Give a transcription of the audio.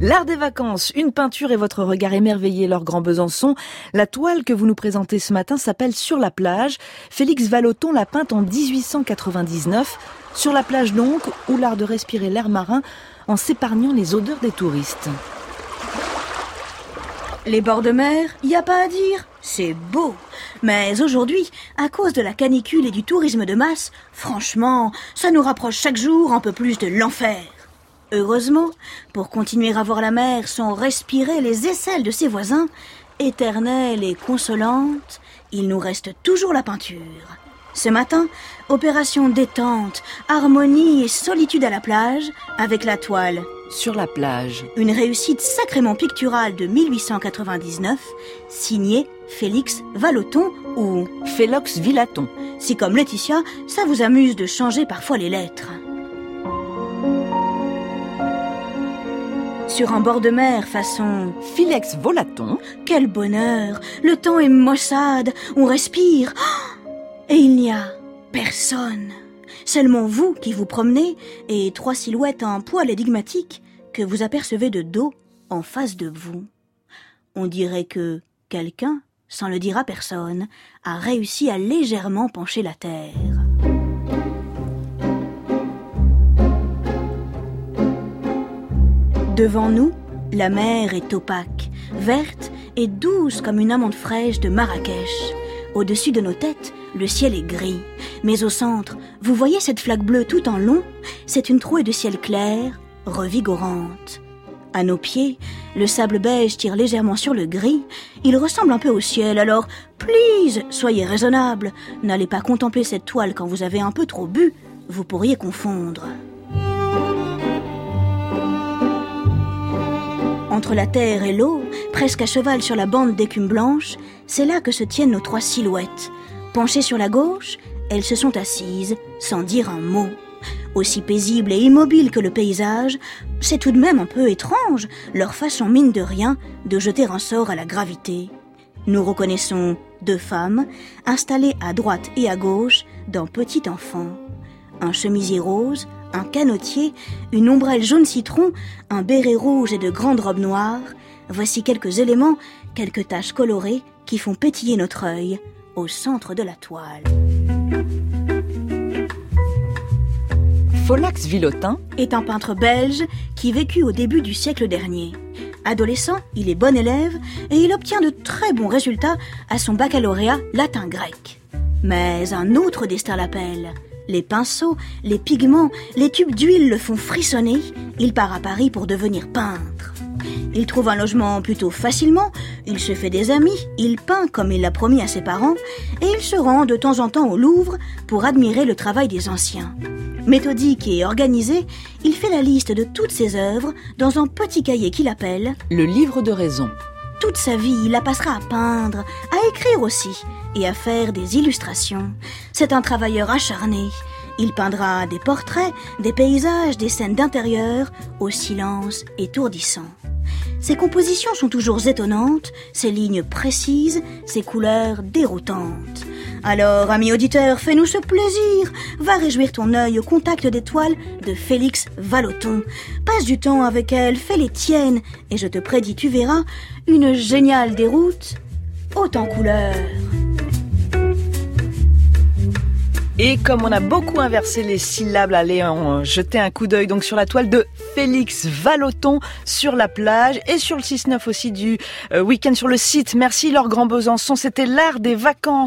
L'art des vacances, une peinture et votre regard émerveillé, leur grand Besançon. La toile que vous nous présentez ce matin s'appelle Sur la plage. Félix Vallotton l'a peinte en 1899. Sur la plage donc, où l'art de respirer l'air marin en s'épargnant les odeurs des touristes. Les bords de mer, y a pas à dire, c'est beau. Mais aujourd'hui, à cause de la canicule et du tourisme de masse, franchement, ça nous rapproche chaque jour un peu plus de l'enfer. Heureusement, pour continuer à voir la mer sans respirer les aisselles de ses voisins, éternelle et consolante, il nous reste toujours la peinture. Ce matin, opération détente, harmonie et solitude à la plage avec la toile. Sur la plage. Une réussite sacrément picturale de 1899, signée Félix Vallotton ou Félox Villaton. Si comme Laetitia, ça vous amuse de changer parfois les lettres. Sur un bord de mer façon Philex volaton. Quel bonheur Le temps est maussade, on respire. Et il n'y a personne. Seulement vous qui vous promenez et trois silhouettes un poil énigmatiques que vous apercevez de dos en face de vous. On dirait que quelqu'un, sans le dire à personne, a réussi à légèrement pencher la terre. Devant nous, la mer est opaque, verte et douce comme une amande fraîche de Marrakech. Au-dessus de nos têtes, le ciel est gris. Mais au centre, vous voyez cette flaque bleue tout en long? C'est une trouée de ciel clair, revigorante. À nos pieds, le sable beige tire légèrement sur le gris. Il ressemble un peu au ciel, alors, please, soyez raisonnable. N'allez pas contempler cette toile quand vous avez un peu trop bu. Vous pourriez confondre. Entre la terre et l'eau, presque à cheval sur la bande d'écume blanche, c'est là que se tiennent nos trois silhouettes. Penchées sur la gauche, elles se sont assises, sans dire un mot. Aussi paisibles et immobiles que le paysage, c'est tout de même un peu étrange, leur façon mine de rien de jeter un sort à la gravité. Nous reconnaissons deux femmes, installées à droite et à gauche d'un petit enfant. Un chemisier rose, un canotier, une ombrelle jaune citron, un béret rouge et de grandes robes noires, voici quelques éléments, quelques taches colorées qui font pétiller notre œil au centre de la toile. Folax Villotin est un peintre belge qui vécut au début du siècle dernier. Adolescent, il est bon élève et il obtient de très bons résultats à son baccalauréat latin-grec. Mais un autre destin l'appelle. Les pinceaux, les pigments, les tubes d'huile le font frissonner. Il part à Paris pour devenir peintre. Il trouve un logement plutôt facilement, il se fait des amis, il peint comme il l'a promis à ses parents, et il se rend de temps en temps au Louvre pour admirer le travail des anciens. Méthodique et organisé, il fait la liste de toutes ses œuvres dans un petit cahier qu'il appelle Le livre de raison. Toute sa vie, il la passera à peindre, à écrire aussi, et à faire des illustrations. C'est un travailleur acharné. Il peindra des portraits, des paysages, des scènes d'intérieur, au silence étourdissant. Ses compositions sont toujours étonnantes, ses lignes précises, ses couleurs déroutantes. Alors, ami auditeur, fais-nous ce plaisir. Va réjouir ton œil au contact des toiles de Félix Vallotton. Passe du temps avec elle, fais les tiennes, et je te prédis, tu verras, une géniale déroute, haute en couleurs. Et comme on a beaucoup inversé les syllabes, allez en jeter un coup d'œil donc sur la toile de Félix Vallotton sur la plage et sur le 6-9 aussi du euh, week-end sur le site. Merci Laure Grand Besançon, c'était l'art des vacances.